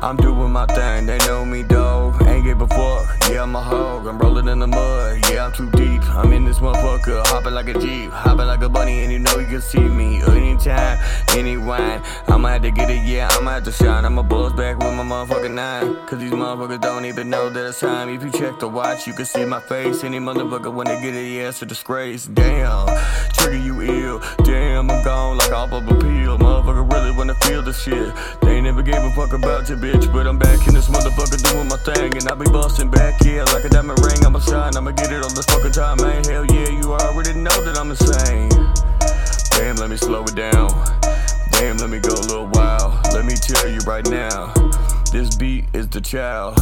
I'm doing my thing, they know me, dog. Ain't give a fuck, yeah, I'm a hog. I'm rolling in the mud, yeah, I'm too deep. I'm in this motherfucker, hopping like a Jeep, hopping like a bunny, and you know you can see me anytime, any. I'ma have to get it, yeah, I'ma have to shine. I'ma buzz back with my motherfucking nine. Cause these motherfuckers don't even know that it's time. If you check the watch, you can see my face. Any motherfucker when they get it, yeah, it's a disgrace. Damn, trigger you ill. Damn, I'm gone like off of a pill. Motherfucker wanna feel the shit. They never gave a fuck about your bitch, but I'm back in this motherfucker doing my thing. And I be busting back, yeah, like a diamond ring. I'ma shine, I'ma get it on this fucking time, man. Hell yeah, you already know that I'm insane. Damn, let me slow it down. Damn, let me go a little while. Let me tell you right now, this beat is the child.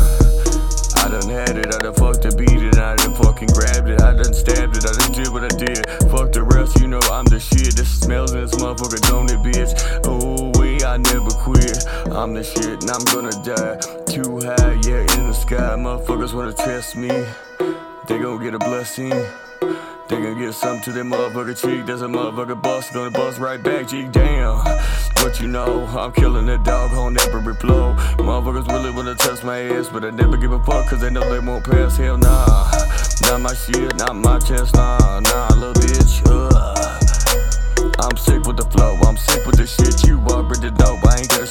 I done had it, I done fucked the beat and I done fucking grabbed it. I done stabbed it, I done did what I did. Fuck the rest, you know I'm the shit. This smells and this I'm the shit and I'm gonna die. Too high, yeah, in the sky. Motherfuckers wanna test me. They gon' get a blessing. They gon' get something to their motherfucker cheek. There's a motherfucker bust, gonna bust right back, G. Damn. But you know, I'm killing the dog on every flow. Motherfuckers really wanna test my ass, but I never give a fuck, cause they know they won't pass. Hell nah. Not my shit, not my chest, nah, nah, little bitch.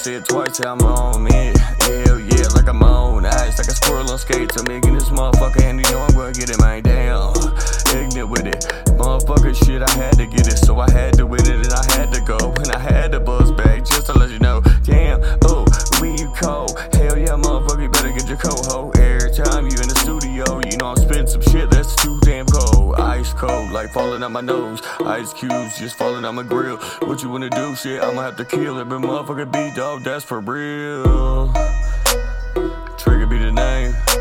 Say it twice. I'm on it, yeah, yeah, like I'm on ice, like a squirrel on skates. I'm making this motherfucker, and you know I'm gonna get it, man. Damn, ignorant with it, motherfucker shit. I had to get it, so I had ice cold, like falling out my nose. Ice cubes just falling on my grill. What you wanna do? Shit, I'ma have to kill every motherfucker beat dog. That's for real. Trigger be the name.